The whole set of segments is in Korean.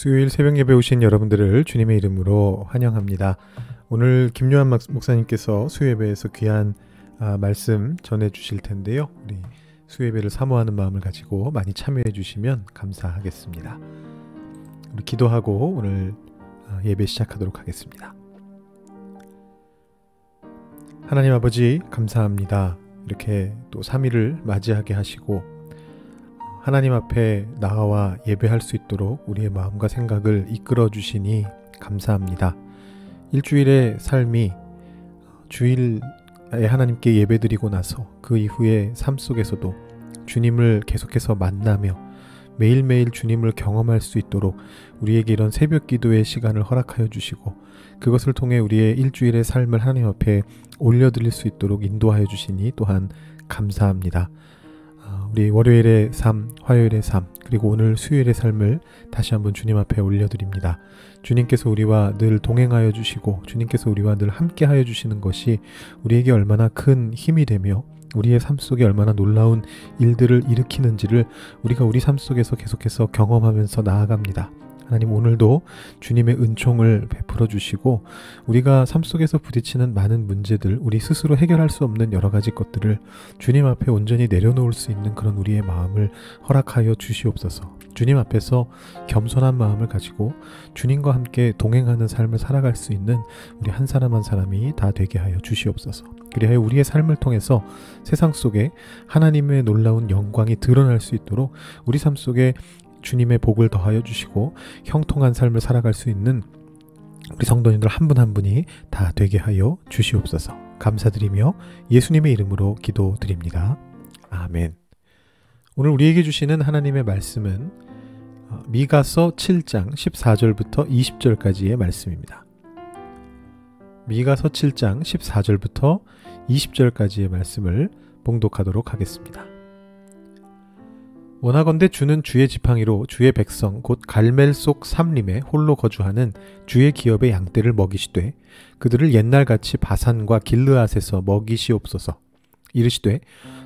수요일 새벽 예배 오신 여러분들을 주님의 이름으로 환영합니다. 오늘 김요한 목사님께서 수요예배에서 귀한 아, 말씀 전해 주실 텐데요. 우리 수요예배를 사모하는 마음을 가지고 많이 참여해 주시면 감사하겠습니다. 우리 기도하고 오늘 아, 예배 시작하도록 하겠습니다. 하나님 아버지 감사합니다. 이렇게 또 3일을 맞이하게 하시고 하나님 앞에 나와 예배할 수 있도록 우리의 마음과 생각을 이끌어 주시니 감사합니다. 일주일의 삶이 주일에 하나님께 예배드리고 나서 그 이후의 삶 속에서도 주님을 계속해서 만나며 매일매일 주님을 경험할 수 있도록 우리에게 이런 새벽 기도의 시간을 허락하여 주시고 그것을 통해 우리의 일주일의 삶을 하나님 앞에 올려드릴 수 있도록 인도하여 주시니 또한 감사합니다. 우리 월요일의 삶, 화요일의 삶, 그리고 오늘 수요일의 삶을 다시 한번 주님 앞에 올려드립니다. 주님께서 우리와 늘 동행하여 주시고 주님께서 우리와 늘 함께하여 주시는 것이 우리에게 얼마나 큰 힘이 되며 우리의 삶 속에 얼마나 놀라운 일들을 일으키는지를 우리가 우리 삶 속에서 계속해서 경험하면서 나아갑니다. 하나님 오늘도 주님의 은총을 베풀어 주시고 우리가 삶 속에서 부딪히는 많은 문제들, 우리 스스로 해결할 수 없는 여러 가지 것들을 주님 앞에 온전히 내려놓을 수 있는 그런 우리의 마음을 허락하여 주시옵소서. 주님 앞에서 겸손한 마음을 가지고 주님과 함께 동행하는 삶을 살아갈 수 있는 우리 한 사람 한 사람이 다 되게 하여 주시옵소서. 그리하여 우리의 삶을 통해서 세상 속에 하나님의 놀라운 영광이 드러날 수 있도록 우리 삶 속에 주님의 복을 더하여 주시고 형통한 삶을 살아갈 수 있는 우리 성도님들 한 분한 한 분이 다 되게 하여 주시옵소서. 감사드리며 예수님의 이름으로 기도드립니다. 아멘. 오늘 우리에게 주시는 하나님의 말씀은 어, 미가서 7장 14절부터 20절까지의 말씀입니다. 미가서 7장 14절부터 20절까지의 말씀을 봉독하도록 하겠습니다. 원하건대 주는 주의 지팡이로 주의 백성 곧 갈멜 속 삼림에 홀로 거주하는 주의 기업의 양떼를 먹이시되 그들을 옛날같이 바산과 길르앗에서 먹이시옵소서. 이르시되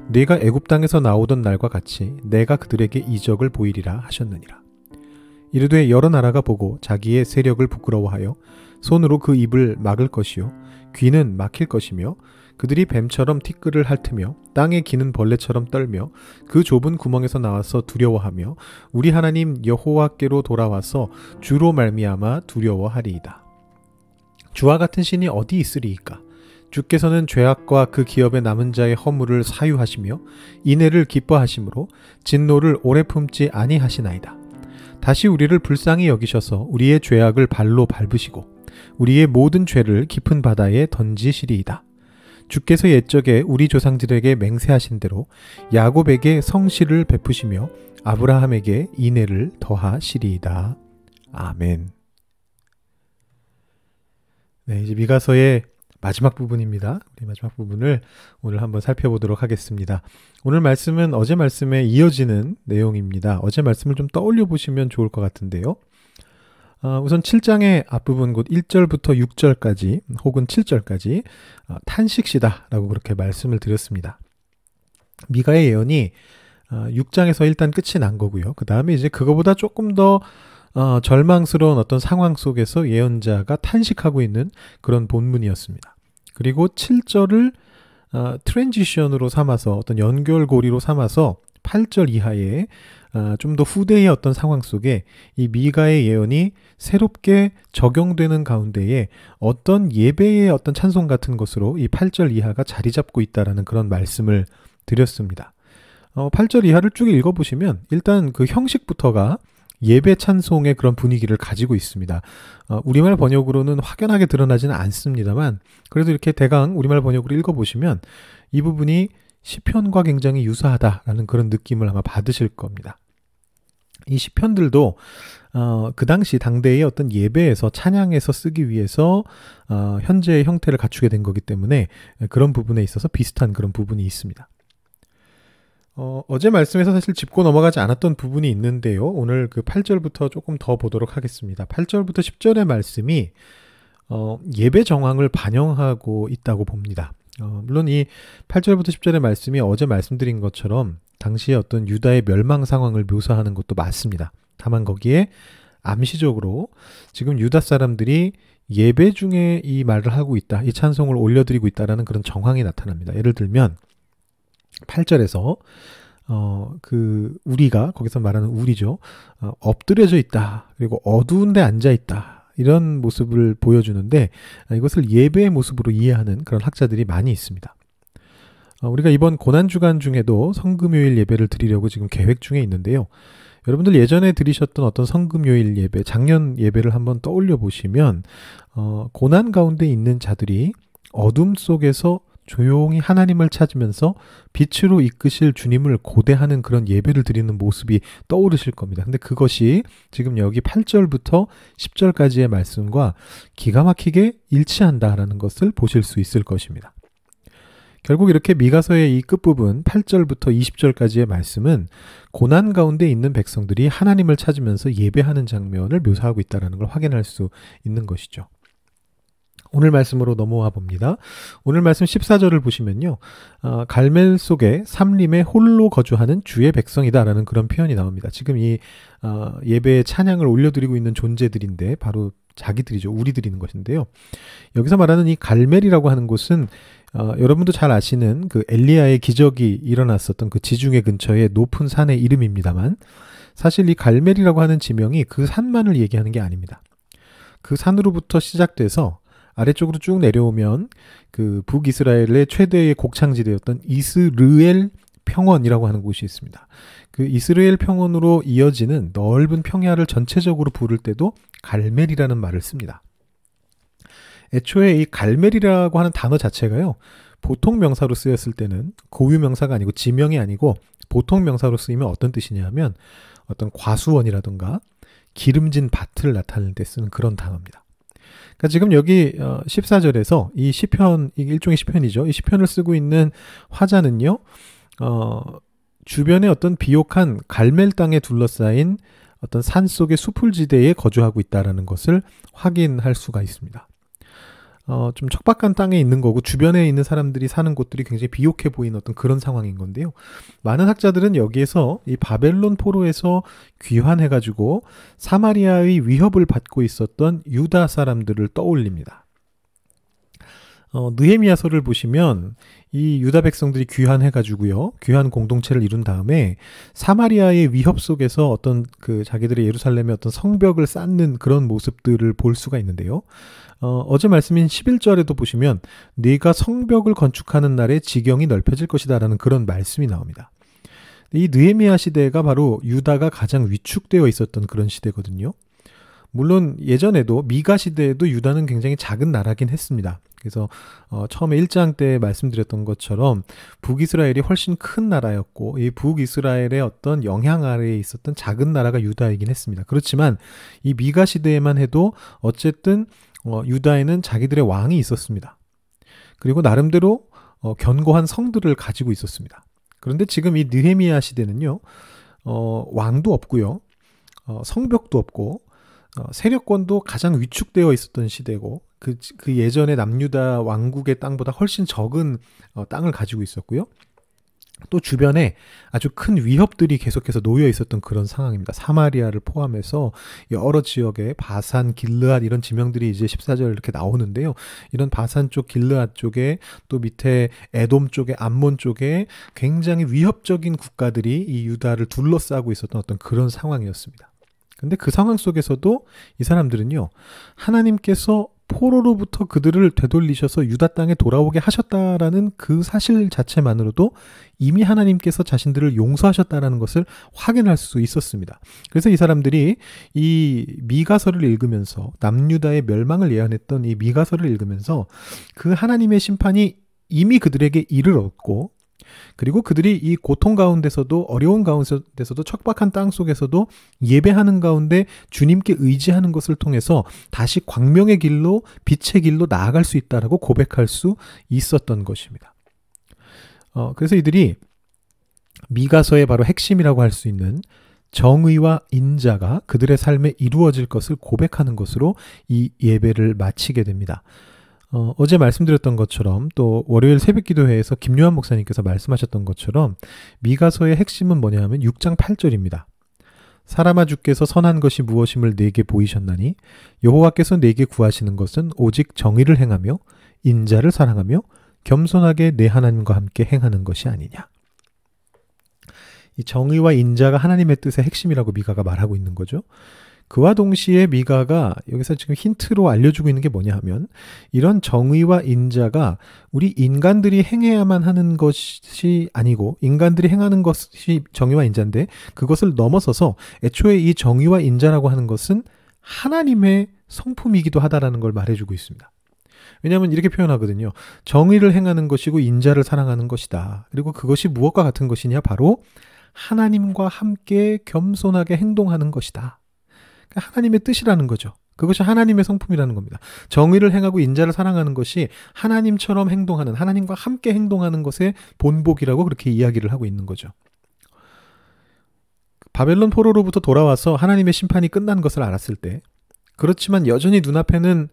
내가 애굽 땅에서 나오던 날과 같이 내가 그들에게 이적을 보이리라 하셨느니라. 이르되 여러 나라가 보고 자기의 세력을 부끄러워하여 손으로 그 입을 막을 것이요 귀는 막힐 것이며 그들이 뱀처럼 티끌을 핥으며 땅에 기는 벌레처럼 떨며 그 좁은 구멍에서 나와서 두려워하며 우리 하나님 여호와께로 돌아와서 주로 말미암아 두려워하리이다. 주와 같은 신이 어디 있으리이까? 주께서는 죄악과 그 기업의 남은 자의 허물을 사유하시며 인애를 기뻐하심으로 진노를 오래 품지 아니하시나이다. 다시 우리를 불쌍히 여기셔서 우리의 죄악을 발로 밟으시고 우리의 모든 죄를 깊은 바다에 던지시리이다. 주께서 옛적에 우리 조상들에게 맹세하신 대로 야곱에게 성실을 베푸시며 아브라함에게 인애를 더하시리이다. 아멘. 네, 이제 미가서의 마지막 부분입니다. 우리 마지막 부분을 오늘 한번 살펴보도록 하겠습니다. 오늘 말씀은 어제 말씀에 이어지는 내용입니다. 어제 말씀을 좀 떠올려 보시면 좋을 것 같은데요. 어, 우선 7장의 앞부분 곧 1절부터 6절까지 혹은 7절까지 어, 탄식시다라고 그렇게 말씀을 드렸습니다. 미가의 예언이 어, 6장에서 일단 끝이 난 거고요. 그 다음에 이제 그거보다 조금 더 어, 절망스러운 어떤 상황 속에서 예언자가 탄식하고 있는 그런 본문이었습니다. 그리고 7절을 어, 트랜지션으로 삼아서 어떤 연결고리로 삼아서 8절 이하에 아, 좀 더 후대의 어떤 상황 속에 이 미가의 예언이 새롭게 적용되는 가운데에 어떤 예배의 어떤 찬송 같은 것으로 이 8절 이하가 자리 잡고 있다라는 그런 말씀을 드렸습니다. 어, 8절 이하를 쭉 읽어보시면 일단 그 형식부터가 예배 찬송의 그런 분위기를 가지고 있습니다. 어, 우리말 번역으로는 확연하게 드러나지는 않습니다만 그래도 이렇게 대강 우리말 번역으로 읽어보시면 이 부분이 시편과 굉장히 유사하다라는 그런 느낌을 아마 받으실 겁니다. 이 시편들도 어, 그 당시 당대의 어떤 예배에서 찬양에서 쓰기 위해서 어, 현재의 형태를 갖추게 된 거기 때문에 그런 부분에 있어서 비슷한 그런 부분이 있습니다. 어, 어제 말씀에서 사실 짚고 넘어가지 않았던 부분이 있는데요. 오늘 그 8절부터 조금 더 보도록 하겠습니다. 8절부터 10절의 말씀이 어, 예배 정황을 반영하고 있다고 봅니다. 어, 물론 이 8절부터 10절의 말씀이 어제 말씀드린 것처럼 당시의 어떤 유다의 멸망 상황을 묘사하는 것도 맞습니다. 다만 거기에 암시적으로 지금 유다 사람들이 예배 중에 이 말을 하고 있다. 이 찬송을 올려드리고 있다라는 그런 정황이 나타납니다. 예를 들면 8절에서 어, 그, 우리가, 거기서 말하는 우리죠. 어, 엎드려져 있다. 그리고 어두운 데 앉아 있다. 이런 모습을 보여주는데, 이것을 예배의 모습으로 이해하는 그런 학자들이 많이 있습니다. 어, 우리가 이번 고난주간 중에도 성금요일 예배를 드리려고 지금 계획 중에 있는데요. 여러분들 예전에 들으셨던 어떤 성금요일 예배, 작년 예배를 한번 떠올려 보시면, 어, 고난 가운데 있는 자들이 어둠 속에서 조용히 하나님을 찾으면서 빛으로 이끄실 주님을 고대하는 그런 예배를 드리는 모습이 떠오르실 겁니다. 근데 그것이 지금 여기 8절부터 10절까지의 말씀과 기가 막히게 일치한다라는 것을 보실 수 있을 것입니다. 결국 이렇게 미가서의 이 끝부분 8절부터 20절까지의 말씀은 고난 가운데 있는 백성들이 하나님을 찾으면서 예배하는 장면을 묘사하고 있다는 걸 확인할 수 있는 것이죠. 오늘 말씀으로 넘어와 봅니다. 오늘 말씀 14절을 보시면요. 어, 갈멜 속에 삼림에 홀로 거주하는 주의 백성이다라는 그런 표현이 나옵니다. 지금 이 어, 예배의 찬양을 올려드리고 있는 존재들인데 바로 자기들이죠. 우리들이는 것인데요. 여기서 말하는 이 갈멜이라고 하는 곳은 어, 여러분도 잘 아시는 그 엘리야의 기적이 일어났었던 그 지중해 근처의 높은 산의 이름입니다만 사실 이 갈멜이라고 하는 지명이 그 산만을 얘기하는 게 아닙니다. 그 산으로부터 시작돼서 아래쪽으로 쭉 내려오면 그 북이스라엘의 최대의 곡창지대였던 이스르엘 평원이라고 하는 곳이 있습니다. 그 이스라엘 평원으로 이어지는 넓은 평야를 전체적으로 부를 때도 갈멜이라는 말을 씁니다. 애초에 이 갈멜이라고 하는 단어 자체가요. 보통 명사로 쓰였을 때는 고유 명사가 아니고 지명이 아니고 보통 명사로 쓰이면 어떤 뜻이냐면 어떤 과수원이라든가 기름진 밭을 나타낼 때 쓰는 그런 단어입니다. 그러니까 지금 여기 14절에서 어, 이 시편 일종의 시편이죠. 이 시편을 쓰고 있는 화자는요. 어, 주변에 어떤 비옥한 갈멜 땅에 둘러싸인 어떤 산 속의 수풀 지대에 거주하고 있다라는 것을 확인할 수가 있습니다. 어, 좀 척박한 땅에 있는 거고 주변에 있는 사람들이 사는 곳들이 굉장히 비옥해 보이는 어떤 그런 상황인 건데요. 많은 학자들은 여기에서 이 바벨론 포로에서 귀환해가지고 사마리아의 위협을 받고 있었던 유다 사람들을 떠올립니다. 어, 느헤미야서를 보시면 이 유다 백성들이 귀환해 가지고요, 귀환 공동체를 이룬 다음에 사마리아의 위협 속에서 어떤 그 자기들의 예루살렘의 어떤 성벽을 쌓는 그런 모습들을 볼 수가 있는데요. 어, 어제 말씀인 11절에도 보시면 네가 성벽을 건축하는 날에 지경이 넓혀질 것이다라는 그런 말씀이 나옵니다. 이 느헤미야 시대가 바로 유다가 가장 위축되어 있었던 그런 시대거든요. 물론 예전에도 미가 시대에도 유다는 굉장히 작은 나라긴 했습니다. 그래서 어, 처음에 1장 때 말씀드렸던 것처럼 북이스라엘이 훨씬 큰 나라였고 이 북이스라엘의 어떤 영향 아래에 있었던 작은 나라가 유다이긴 했습니다. 그렇지만 이 미가 시대에만 해도 어쨌든 어, 유다에는 자기들의 왕이 있었습니다. 그리고 나름대로 어, 견고한 성들을 가지고 있었습니다. 그런데 지금 이 느헤미야 시대는요, 어, 왕도 없고요, 어, 성벽도 없고, 어, 세력권도 가장 위축되어 있었던 시대고, 그, 그 예전의 남유다 왕국의 땅보다 훨씬 적은 어, 땅을 가지고 있었고요. 또 주변에 아주 큰 위협들이 계속해서 놓여 있었던 그런 상황입니다. 사마리아를 포함해서 여러 지역에 바산, 길르앗 이런 지명들이 이제 14절 이렇게 나오는데요. 이런 바산 쪽, 길르앗 쪽에 또 밑에 에돔 쪽에 암몬 쪽에 굉장히 위협적인 국가들이 이 유다를 둘러싸고 있었던 어떤 그런 상황이었습니다. 근데 그 상황 속에서도 이 사람들은요, 하나님께서 포로로부터 그들을 되돌리셔서 유다 땅에 돌아오게 하셨다라는 그 사실 자체만으로도 이미 하나님께서 자신들을 용서하셨다라는 것을 확인할 수 있었습니다. 그래서 이 사람들이 이 미가서를 읽으면서 남유다의 멸망을 예언했던 이 미가서를 읽으면서 그 하나님의 심판이 이미 그들에게 이르렀고 그리고 그들이 이 고통 가운데서도 어려운 가운데서도 척박한 땅 속에서도 예배하는 가운데 주님께 의지하는 것을 통해서 다시 광명의 길로 빛의 길로 나아갈 수 있다라고 고백할 수 있었던 것입니다. 어, 그래서 이들이 미가서의 바로 핵심이라고 할 수 있는 정의와 인자가 그들의 삶에 이루어질 것을 고백하는 것으로 이 예배를 마치게 됩니다. 어, 어제 말씀드렸던 것처럼 또 월요일 새벽 기도회에서 김요한 목사님께서 말씀하셨던 것처럼 미가서의 핵심은 뭐냐 하면 6장 8절입니다. 사람아 주께서 선한 것이 무엇임을 내게 보이셨나니 여호와께서 내게 구하시는 것은 오직 정의를 행하며 인자를 사랑하며 겸손하게 내 하나님과 함께 행하는 것이 아니냐. 이 정의와 인자가 하나님의 뜻의 핵심이라고 미가가 말하고 있는 거죠. 그와 동시에 미가가 여기서 지금 힌트로 알려주고 있는 게 뭐냐 하면 이런 정의와 인자가 우리 인간들이 행해야만 하는 것이 아니고 인간들이 행하는 것이 정의와 인자인데 그것을 넘어서서 애초에 이 정의와 인자라고 하는 것은 하나님의 성품이기도 하다라는 걸 말해주고 있습니다. 왜냐하면 이렇게 표현하거든요. 정의를 행하는 것이고 인자를 사랑하는 것이다. 그리고 그것이 무엇과 같은 것이냐? 바로 하나님과 함께 겸손하게 행동하는 것이다. 하나님의 뜻이라는 거죠. 그것이 하나님의 성품이라는 겁니다. 정의를 행하고 인자를 사랑하는 것이 하나님처럼 행동하는, 하나님과 함께 행동하는 것의 본복이라고 그렇게 이야기를 하고 있는 거죠. 바벨론 포로로부터 돌아와서 하나님의 심판이 끝난 것을 알았을 때, 그렇지만 여전히 눈앞에는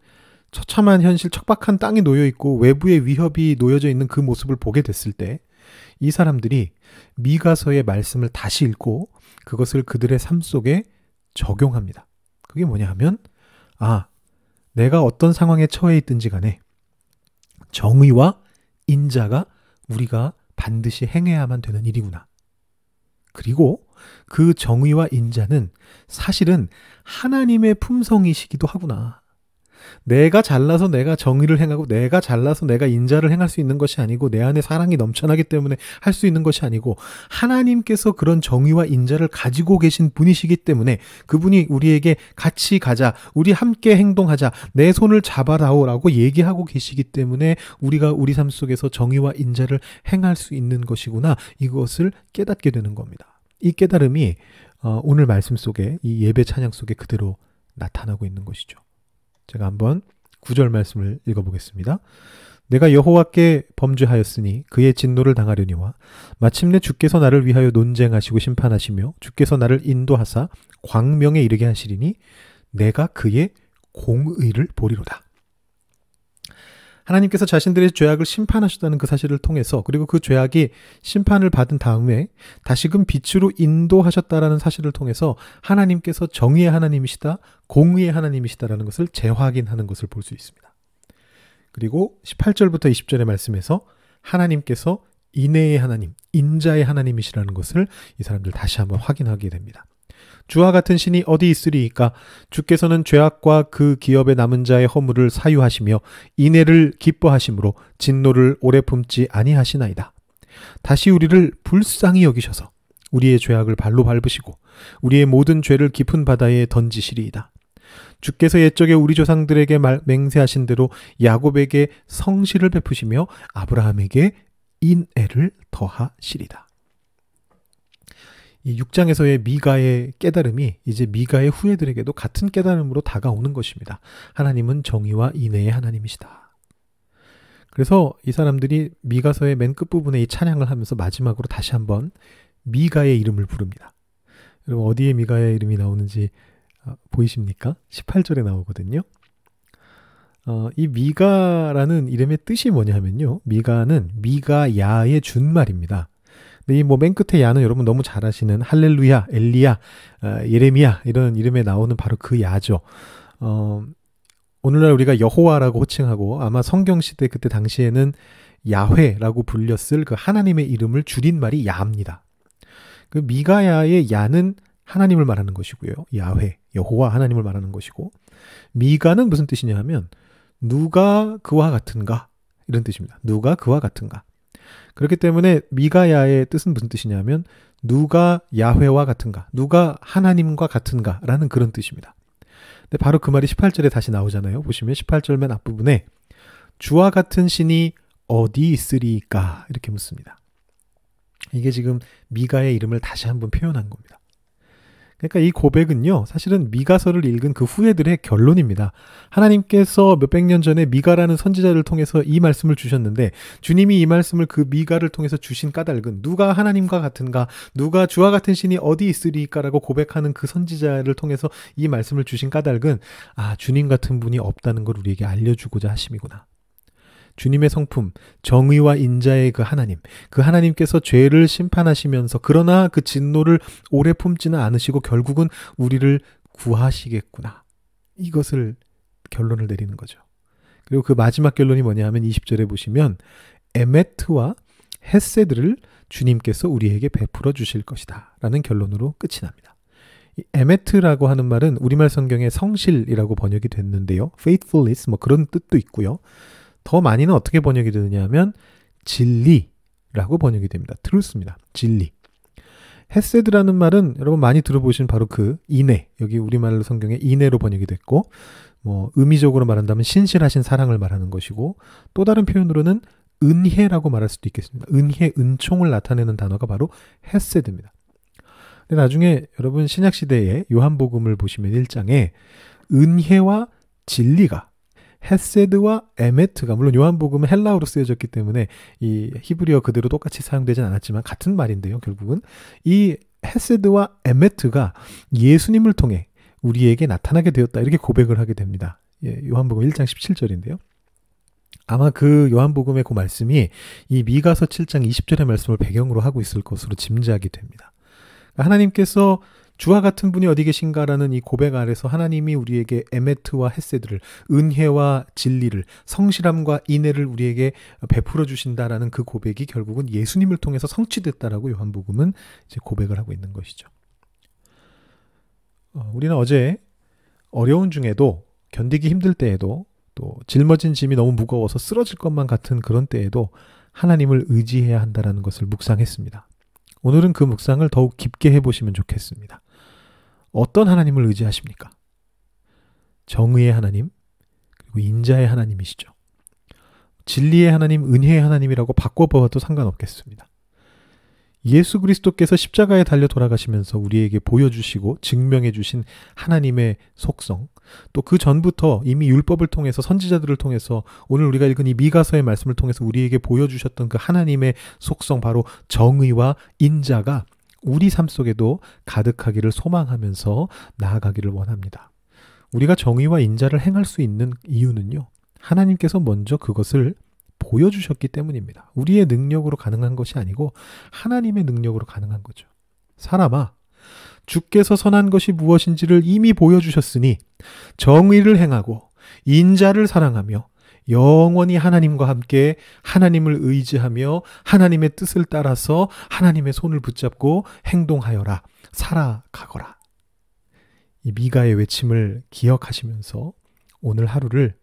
처참한 현실, 척박한 땅이 놓여 있고 외부의 위협이 놓여져 있는 그 모습을 보게 됐을 때, 이 사람들이 미가서의 말씀을 다시 읽고 그것을 그들의 삶 속에 적용합니다. 그게 뭐냐 하면, 아, 내가 어떤 상황에 처해 있든지 간에 정의와 인자가 우리가 반드시 행해야만 되는 일이구나. 그리고 그 정의와 인자는 사실은 하나님의 품성이시기도 하구나. 내가 잘나서 내가 정의를 행하고 내가 잘나서 내가 인자를 행할 수 있는 것이 아니고 내 안에 사랑이 넘쳐나기 때문에 할 수 있는 것이 아니고 하나님께서 그런 정의와 인자를 가지고 계신 분이시기 때문에 그분이 우리에게 같이 가자, 우리 함께 행동하자, 내 손을 잡아라오라고 얘기하고 계시기 때문에 우리가 우리 삶 속에서 정의와 인자를 행할 수 있는 것이구나 이것을 깨닫게 되는 겁니다. 이 깨달음이 어, 오늘 말씀 속에 이 예배 찬양 속에 그대로 나타나고 있는 것이죠. 제가 한번 구절 말씀을 읽어보겠습니다. 내가 여호와께 범죄하였으니 그의 진노를 당하려니와 마침내 주께서 나를 위하여 논쟁하시고 심판하시며 주께서 나를 인도하사 광명에 이르게 하시리니 내가 그의 공의를 보리로다. 하나님께서 자신들의 죄악을 심판하셨다는 그 사실을 통해서 그리고 그 죄악이 심판을 받은 다음에 다시금 빛으로 인도하셨다라는 사실을 통해서 하나님께서 정의의 하나님이시다, 공의의 하나님이시다라는 것을 재확인하는 것을 볼 수 있습니다. 그리고 18절부터 20절의 말씀에서 하나님께서 인애의 하나님, 인자의 하나님이시라는 것을 이 사람들 다시 한번 확인하게 됩니다. 주와 같은 신이 어디 있으리이까 주께서는 죄악과 그 기업에 남은 자의 허물을 사유하시며 인애를 기뻐하심으로 진노를 오래 품지 아니하시나이다. 다시 우리를 불쌍히 여기셔서 우리의 죄악을 발로 밟으시고 우리의 모든 죄를 깊은 바다에 던지시리이다. 주께서 옛적에 우리 조상들에게 말, 맹세하신 대로 야곱에게 성실을 베푸시며 아브라함에게 인애를 더하시리다. 이 6장에서의 미가의 깨달음이 이제 미가의 후예들에게도 같은 깨달음으로 다가오는 것입니다. 하나님은 정의와 인애의 하나님이시다. 그래서 이 사람들이 미가서의 맨 끝부분에 이 찬양을 하면서 마지막으로 다시 한번 미가의 이름을 부릅니다. 여러분 어디에 미가의 이름이 나오는지 어, 보이십니까? 18절에 나오거든요. 어, 이 미가라는 이름의 뜻이 뭐냐 하면요. 미가는 미가야의 준말입니다. 이 뭐 맨 끝에 야는 여러분 너무 잘 아시는 할렐루야, 엘리야, 어, 예레미야 이런 이름에 나오는 바로 그 야죠. 어, 오늘날 우리가 여호와라고 호칭하고 아마 성경 시대 그때 당시에는 야훼라고 불렸을 그 하나님의 이름을 줄인 말이 야입니다. 그 미가야의 야는 하나님을 말하는 것이고요. 야훼, 여호와 하나님을 말하는 것이고 미가는 무슨 뜻이냐 하면 누가 그와 같은가 이런 뜻입니다. 누가 그와 같은가. 그렇기 때문에 미가야의 뜻은 무슨 뜻이냐면 누가 야훼와 같은가, 누가 하나님과 같은가라는 그런 뜻입니다. 근데 바로 그 말이 18절에 다시 나오잖아요. 보시면 18절 맨 앞부분에 주와 같은 신이 어디 있으리까 이렇게 묻습니다. 이게 지금 미가의 이름을 다시 한번 표현한 겁니다. 그러니까 이 고백은요, 사실은 미가서를 읽은 그 후예들의 결론입니다. 하나님께서 몇백 년 전에 미가라는 선지자를 통해서 이 말씀을 주셨는데, 주님이 이 말씀을 그 미가를 통해서 주신 까닭은 누가 하나님과 같은가, 누가 주와 같은 신이 어디 있으리까라고 고백하는 그 선지자를 통해서 이 말씀을 주신 까닭은, 아, 주님 같은 분이 없다는 걸 우리에게 알려주고자 하심이구나. 주님의 성품, 정의와 인자의 그 하나님, 그 하나님께서 죄를 심판하시면서 그러나 그 진노를 오래 품지는 않으시고 결국은 우리를 구하시겠구나. 이것을 결론을 내리는 거죠. 그리고 그 마지막 결론이 뭐냐 하면 20절에 보시면 에메트와 헤세드를 주님께서 우리에게 베풀어 주실 것이다. 라는 결론으로 끝이 납니다. 이 에메트라고 하는 말은 우리말 성경에 성실이라고 번역이 됐는데요. faithfulness 뭐 그런 뜻도 있고요. 더 많이는 어떻게 번역이 되느냐 하면 진리라고 번역이 됩니다. truth입니다. 진리. 헤세드라는 말은 여러분 많이 들어보신 바로 그 인애 여기 우리말로 성경에 인애로 번역이 됐고 뭐 의미적으로 말한다면 신실하신 사랑을 말하는 것이고 또 다른 표현으로는 은혜라고 말할 수도 있겠습니다. 은혜, 은총을 나타내는 단어가 바로 헤세드입니다. 근데 나중에 여러분 신약 시대의 요한복음을 보시면 1장에 은혜와 진리가 헤세드와 에메트가 물론 요한복음은 헬라어로 쓰여졌기 때문에 이 히브리어 그대로 똑같이 사용되진 않았지만 같은 말인데요. 결국은 이 헤세드와 에메트가 예수님을 통해 우리에게 나타나게 되었다. 이렇게 고백을 하게 됩니다. 예, 요한복음 1장 17절인데요. 아마 그 요한복음의 그 말씀이 이 미가서 7장 20절의 말씀을 배경으로 하고 있을 것으로 짐작이 됩니다. 하나님께서 주와 같은 분이 어디 계신가라는 이 고백 아래서 하나님이 우리에게 에메트와 헤세드를 은혜와 진리를 성실함과 인애를 우리에게 베풀어 주신다라는 그 고백이 결국은 예수님을 통해서 성취됐다라고 요한복음은 이제 고백을 하고 있는 것이죠. 어, 우리는 어제 어려운 중에도 견디기 힘들 때에도 또 짊어진 짐이 너무 무거워서 쓰러질 것만 같은 그런 때에도 하나님을 의지해야 한다라는 것을 묵상했습니다. 오늘은 그 묵상을 더욱 깊게 해보시면 좋겠습니다. 어떤 하나님을 의지하십니까? 정의의 하나님, 그리고 인자의 하나님이시죠. 진리의 하나님, 은혜의 하나님이라고 바꿔보아도 상관없겠습니다. 예수 그리스도께서 십자가에 달려 돌아가시면서 우리에게 보여주시고 증명해 주신 하나님의 속성, 또 그 전부터 이미 율법을 통해서 선지자들을 통해서 오늘 우리가 읽은 이 미가서의 말씀을 통해서 우리에게 보여주셨던 그 하나님의 속성, 바로 정의와 인자가 우리 삶 속에도 가득하기를 소망하면서 나아가기를 원합니다. 우리가 정의와 인자를 행할 수 있는 이유는요. 하나님께서 먼저 그것을 보여주셨기 때문입니다. 우리의 능력으로 가능한 것이 아니고 하나님의 능력으로 가능한 거죠. 사람아, 주께서 선한 것이 무엇인지를 이미 보여주셨으니 정의를 행하고 인자를 사랑하며 영원히 하나님과 함께 하나님을 의지하며 하나님의 뜻을 따라서 하나님의 손을 붙잡고 행동하여라. 살아가거라. 이 미가의 외침을 기억하시면서 오늘 하루를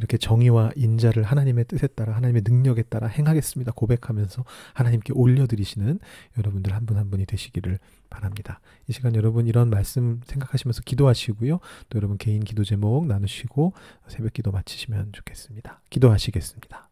이렇게 정의와 인자를 하나님의 뜻에 따라 하나님의 능력에 따라 행하겠습니다. 고백하면서 하나님께 올려드리시는 여러분들 한 분한 한 분이 되시기를 바랍니다. 이 시간 여러분 이런 말씀 생각하시면서 기도하시고요. 또 여러분 개인 기도 제목 나누시고 새벽 기도 마치시면 좋겠습니다. 기도하시겠습니다.